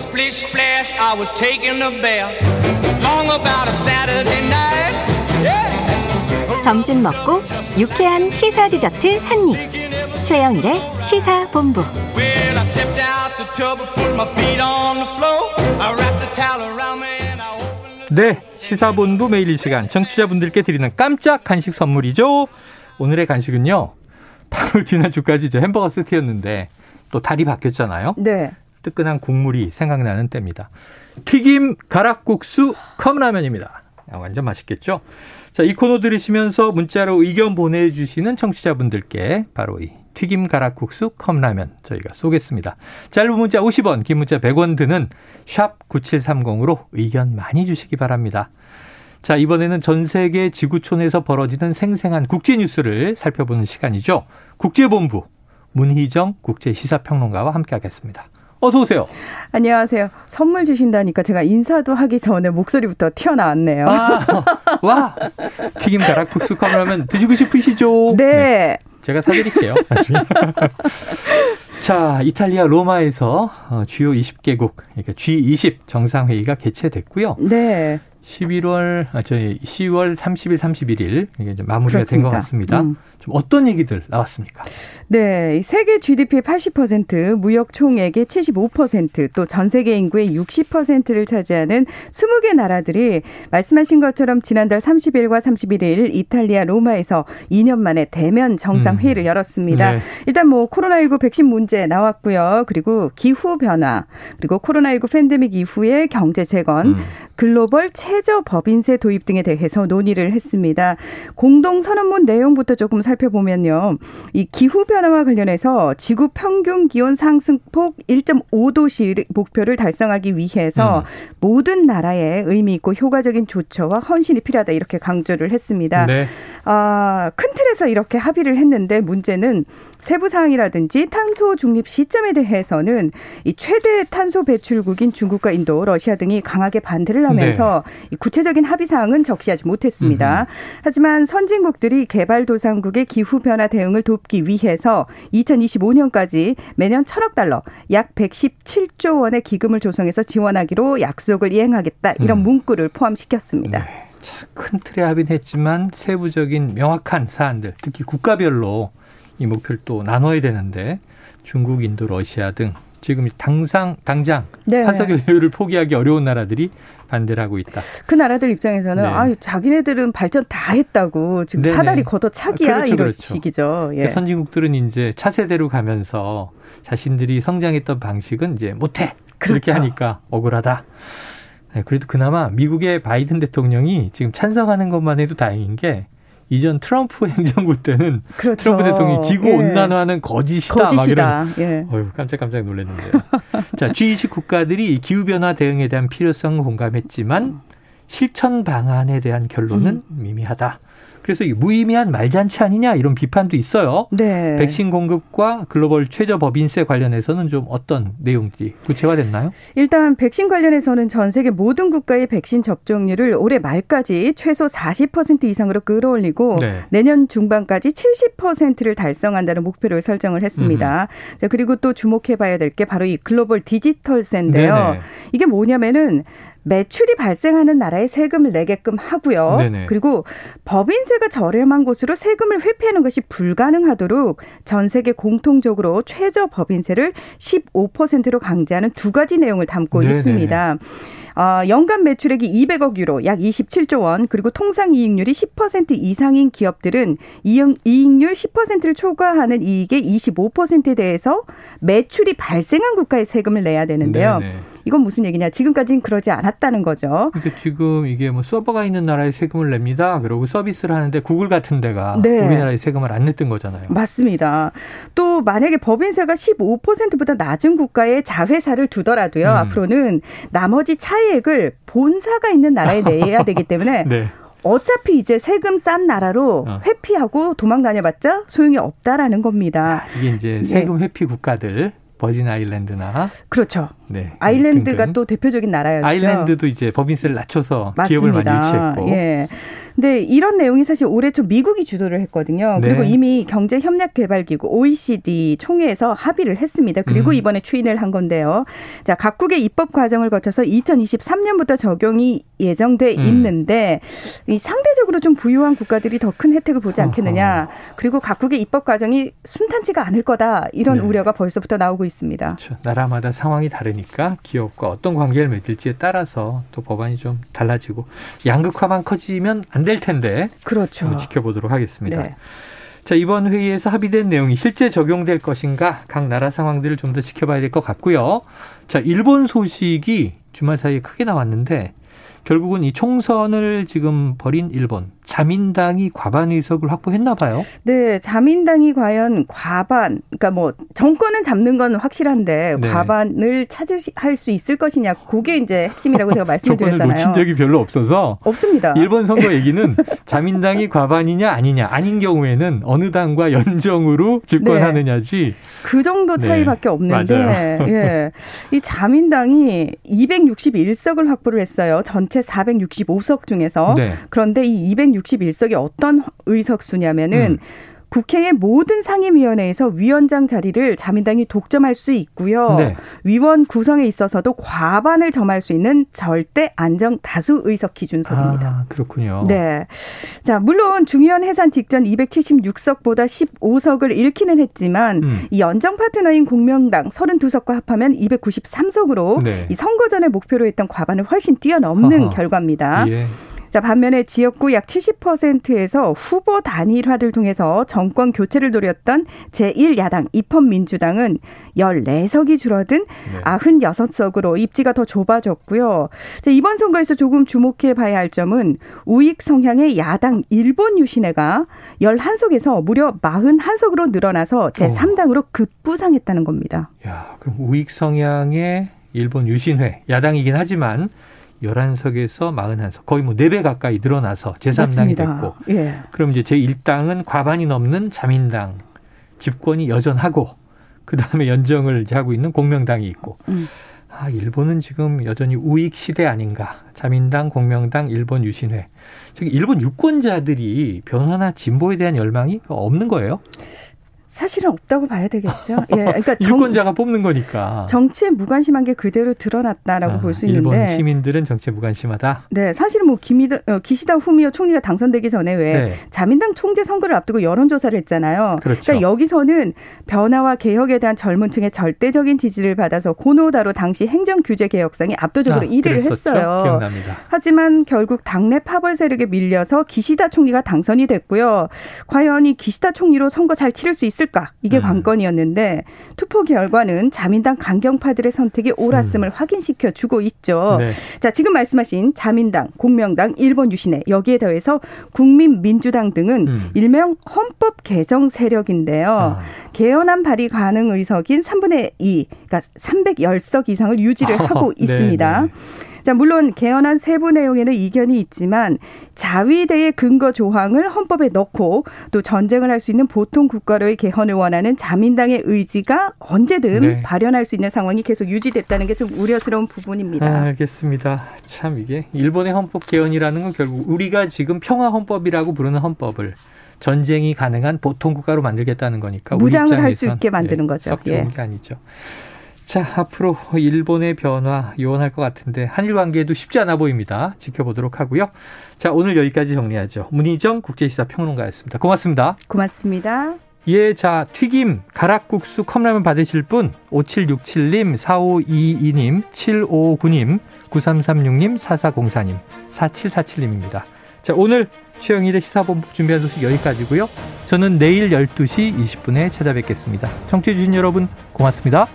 Splish splash, I was taking a bath. Long about a Saturday night. Yeah. 점심 먹고 유쾌한 시사 디저트 한 입. 최영일의 시사 본부. Well, I stepped out the tub and put my feet on the floor. I wrapped the towel around me and I opened the 네, 시사본부 매일 이 시간 청취자분들께 드리는 깜짝 간식 선물이죠. 오늘의 간식은요. 8월 지난주까지 저 햄버거 세트였는데 또 달이 바뀌었잖아요. 네. 뜨끈한 국물이 생각나는 때입니다. 튀김 가락국수 컵라면입니다. 아, 완전 맛있겠죠? 자, 이 코너 들으시면서 문자로 의견 보내주시는 청취자분들께 바로 이 튀김 가락국수 컵라면 저희가 쏘겠습니다. 짧은 문자 50원, 긴 문자 100원 드는 샵 9730으로 의견 많이 주시기 바랍니다. 자, 이번에는 전 세계 지구촌에서 벌어지는 생생한 국제 뉴스를 살펴보는 시간이죠. 국제본부 문희정 국제시사평론가와 함께하겠습니다. 어서 오세요. 안녕하세요. 선물 주신다니까 제가 인사도 하기 전에 목소리부터 튀어나왔네요. 아, 와, 튀김 가락 국수 컵라면 드시고 싶으시죠? 네. 제가 사드릴게요. 자, 이탈리아 로마에서 어, 주요 20개국, 그러니까 G20 정상회의가 개최됐고요. 네. 11월, 아, 저희 10월 30일, 31일 이게 이제 마무리가 된 것. 같습니다. 음. 좀 어떤 얘기들 나왔습니까? 네. 이 세계 GDP 80%, 무역 총액의 75%, 또 전 세계 인구의 60%를 차지하는 20개 나라들이 말씀하신 것처럼 지난달 30일과 31일 이탈리아 로마에서 2년 만에 대면 정상 회의를 음. 열었습니다. 네. 일단 뭐 코로나19 백신 문제 나왔고요. 그리고 기후 변화, 그리고 코로나19 팬데믹 이후의 경제 재건, 음. 글로벌 최저 법인세 도입 등에 대해서 논의를 했습니다. 공동 선언문 내용부터 조금 살펴보면요. 이 기후 변화와 관련해서 지구 평균 기온 상승폭 1.5도씨 목표를 달성하기 위해서 음. 모든 나라에 의미 있고 효과적인 조처와 헌신이 필요하다 이렇게 강조를 했습니다. 네. 아, 큰 틀에서 이렇게 합의를 했는데 문제는 세부 사항이라든지 탄소 중립 시점에 대해서는 이 최대 탄소 배출국인 중국과 인도, 러시아 등이 강하게 반대를 하면서 이 구체적인 합의 사항은 적시하지 못했습니다. 하지만 선진국들이 개발도상국의 기후 변화 대응을 돕기 위해서 2025년까지 매년 천억 달러, 약 117조 원의 기금을 조성해서 지원하기로 약속을 이행하겠다 이런 음. 문구를 포함시켰습니다. 네. 자, 큰 틀에 합의는 했지만 세부적인 명확한 사안들, 특히 국가별로 이 목표를 또 나눠야 되는데 중국, 인도, 러시아 등 지금 당상 당장 네. 탄소연료를 포기하기 어려운 나라들이 반대를 하고 있다. 그 나라들 입장에서는 네. 아유 자기네들은 발전 다 했다고 지금 네네. 사다리 걷어차기야 그렇죠, 이런 그렇죠. 식이죠. 예. 그러니까 선진국들은 이제 차세대로 가면서 자신들이 성장했던 방식은 이제 못해 그렇게 그렇죠. 하니까 억울하다. 네, 그래도 그나마 미국의 바이든 대통령이 지금 찬성하는 것만 해도 다행인 게 이전 트럼프 행정부 때는 그렇죠. 트럼프 대통령이 지구 예. 온난화는 거짓이다. 막 이런 거짓이다. 예. 어휴, 깜짝깜짝 놀랐는데요. 자, G20 국가들이 기후 변화 대응에 대한 필요성을 공감했지만 실천 방안에 대한 결론은 음. 미미하다. 그래서 이 무의미한 말잔치 아니냐 이런 비판도 있어요. 네. 백신 공급과 글로벌 최저 법인세 관련해서는 좀 어떤 내용들이 구체화됐나요? 일단 백신 관련해서는 전 세계 모든 국가의 백신 접종률을 올해 말까지 최소 40% 이상으로 끌어올리고 네. 내년 중반까지 70%를 달성한다는 목표를 설정을 했습니다. 자, 그리고 또 주목해 봐야 될 게 바로 이 글로벌 디지털세인데요. 네네. 이게 뭐냐면은 매출이 발생하는 나라에 세금을 내게끔 하고요. 네네. 그리고 법인세가 저렴한 곳으로 세금을 회피하는 것이 불가능하도록 전 세계 공통적으로 최저 법인세를 15%로 강제하는 두 가지 내용을 담고 네네. 있습니다. 어, 연간 매출액이 200억 유로, 약 27조 원, 그리고 통상 이익률이 10% 이상인 기업들은 이익, 이익률 10%를 초과하는 이익의 25%에 대해서 매출이 발생한 국가에 세금을 내야 되는데요. 네네. 이건 무슨 얘기냐? 지금까지는 그러지 않았다는 거죠. 그러니까 지금 이게 뭐 서버가 있는 나라에 세금을 냅니다. 그러고 서비스를 하는데 구글 같은 데가 네. 우리나라에 세금을 안 냈던 거잖아요. 맞습니다. 또 만약에 법인세가 15%보다 낮은 국가에 자회사를 두더라도요. 음. 앞으로는 나머지 차액을 본사가 있는 나라에 내야 되기 때문에 네. 어차피 이제 세금 싼 나라로 어. 회피하고 도망 다녀봤자 소용이 없다라는 겁니다. 이게 이제 세금 회피 국가들 버진 아일랜드나 그렇죠. 네. 아일랜드가 등등. 또 대표적인 나라였죠. 아일랜드도 이제 법인세를 낮춰서 기업을 많이 유치했고. 예. 근데 이런 내용이 사실 올해 초 미국이 주도를 했거든요. 네. 그리고 이미 경제협력개발기구 OECD 총회에서 합의를 했습니다. 그리고 음. 이번에 추인을 한 건데요. 자, 각국의 입법 과정을 거쳐서 2023년부터 적용이 예정돼 음. 있는데 이 상대적으로 좀 부유한 국가들이 더 큰 혜택을 보지 않겠느냐. 그리고 각국의 입법 과정이 순탄치가 않을 거다. 이런 네. 우려가 벌써부터 나오고 있습니다. 그렇죠. 나라마다 상황이 다르니까 기업과 어떤 관계를 맺을지에 따라서 또 법안이 좀 달라지고 양극화만 커지면 안될 텐데 그렇죠. 지켜보도록 하겠습니다. 네. 자 이번 회의에서 합의된 내용이 실제 적용될 것인가 각 나라 상황들을 좀 더 지켜봐야 될 것 같고요. 자 일본 소식이 주말 사이에 크게 나왔는데 결국은 이 총선을 지금 벌인 일본 자민당이 과반 의석을 확보했나 봐요. 네, 자민당이 과연 과반, 그러니까 뭐 정권은 잡는 건 확실한데 네. 과반을 차지할 수 있을 것이냐, 그게 이제 핵심이라고 제가 말씀을 조건을 드렸잖아요. 놓친 적이 별로 없어서 없습니다. 일본 선거 얘기는 자민당이 과반이냐 아니냐 아닌 경우에는 어느 당과 연정으로 집권하느냐지 그 정도 네, 차이밖에 없는데, 맞아요. 예, 이 자민당이 261석을 확보를 했어요. 전체 465석 중에서. 네. 그런데 이 261석이 어떤 의석 수냐면은 음. 국회의 모든 상임위원회에서 위원장 자리를 자민당이 독점할 수 있고요. 네. 위원 구성에 있어서도 과반을 점할 수 있는 절대 안정 다수 의석 기준석입니다. 아 그렇군요. 네. 자, 물론 중의원 해산 직전 276석보다 15석을 잃기는 했지만 음. 이 연정 파트너인 공명당 32석과 합하면 293석으로 네. 이 선거 전에 목표로 했던 과반을 훨씬 뛰어넘는 아하. 결과입니다. 예. 자, 반면에 지역구 약 70%에서 후보 단일화를 통해서 정권 교체를 노렸던 제1야당 입헌민주당은 14석이 줄어든 네. 96석으로 입지가 더 좁아졌고요. 자, 이번 선거에서 조금 주목해 봐야 할 점은 우익 성향의 야당 일본 유신회가 11석에서 무려 41석으로 늘어나서 제3당으로 급부상했다는 겁니다. 야, 그럼 우익 성향의 일본 유신회 야당이긴 하지만 11석에서 41석 거의 뭐 4배 가까이 늘어나서 제3당이 맞습니다. 됐고 예. 그럼 이제 제1당은 과반이 넘는 자민당 집권이 여전하고 그다음에 연정을 이제 하고 있는 공명당이 있고 음. 아, 일본은 지금 여전히 우익 시대 아닌가. 자민당, 공명당, 일본 유신회. 저기 일본 유권자들이 변화나 진보에 대한 열망이 없는 거예요? 사실은 없다고 봐야 되겠죠. 예. 그러니까 정, 유권자가 뽑는 거니까. 정치에 무관심한 게 그대로 드러났다라고 아, 볼수 일본 있는데 시민들은 정치에 무관심하다. 네, 사실은 뭐 기미다, 어, 기시다 후미오 총리가 당선되기 전에 왜 네. 자민당 총재 선거를 앞두고 여론조사를 했잖아요. 그렇죠. 러니까 여기서는 변화와 개혁에 대한 젊은층의 절대적인 지지를 받아서 고노다로 당시 행정 규제 개혁상이 압도적으로 아, 1위를 그랬었죠? 했어요. 기억납니다. 하지만 결국 당내 파벌 세력에 밀려서 기시다 총리가 당선이 됐고요. 과연 이 기시다 총리로 선거 잘 치를 수 있을 까? 이게 음. 관건이었는데 투표 결과는 자민당 강경파들의 선택이 옳았음을 확인시켜 주고 있죠. 네. 자, 지금 말씀하신 자민당, 공명당, 일본 유신회 여기에 더해서 국민민주당 등은 음. 일명 헌법 개정 세력인데요. 아, 개헌안 발의 가능 의석인 3분의 2, 그러니까 310석 이상을 유지를 하고 네, 있습니다. 네. 자, 물론 개헌안 세부 내용에는 이견이 있지만 자위대의 근거 조항을 헌법에 넣고 또 전쟁을 할 수 있는 보통 국가로의 개헌을 원하는 자민당의 의지가 언제든 네. 발현할 수 있는 상황이 계속 유지됐다는 게 좀 우려스러운 부분입니다. 아, 알겠습니다. 참 이게 일본의 헌법 개헌이라는 건 결국 우리가 지금 평화 헌법이라고 부르는 헌법을 전쟁이 가능한 보통 국가로 만들겠다는 거니까 무장을 할 수 있게 만드는 예, 거죠. 썩 좋은 예. 게 아니죠. 자, 앞으로 일본의 변화 요원할 것 같은데 한일 관계도 쉽지 않아 보입니다. 지켜보도록 하고요. 자, 오늘 여기까지 정리하죠. 문희정 국제시사 평론가였습니다. 고맙습니다. 고맙습니다. 예, 자, 튀김, 가락국수 컵라면 받으실 분, 5767님, 4522님, 7559님, 9336님, 4404님, 4747님입니다. 자, 오늘 최영일의 시사본부 준비한 소식 여기까지고요. 저는 내일 12시 20분에 찾아뵙겠습니다. 청취해주신 여러분, 고맙습니다.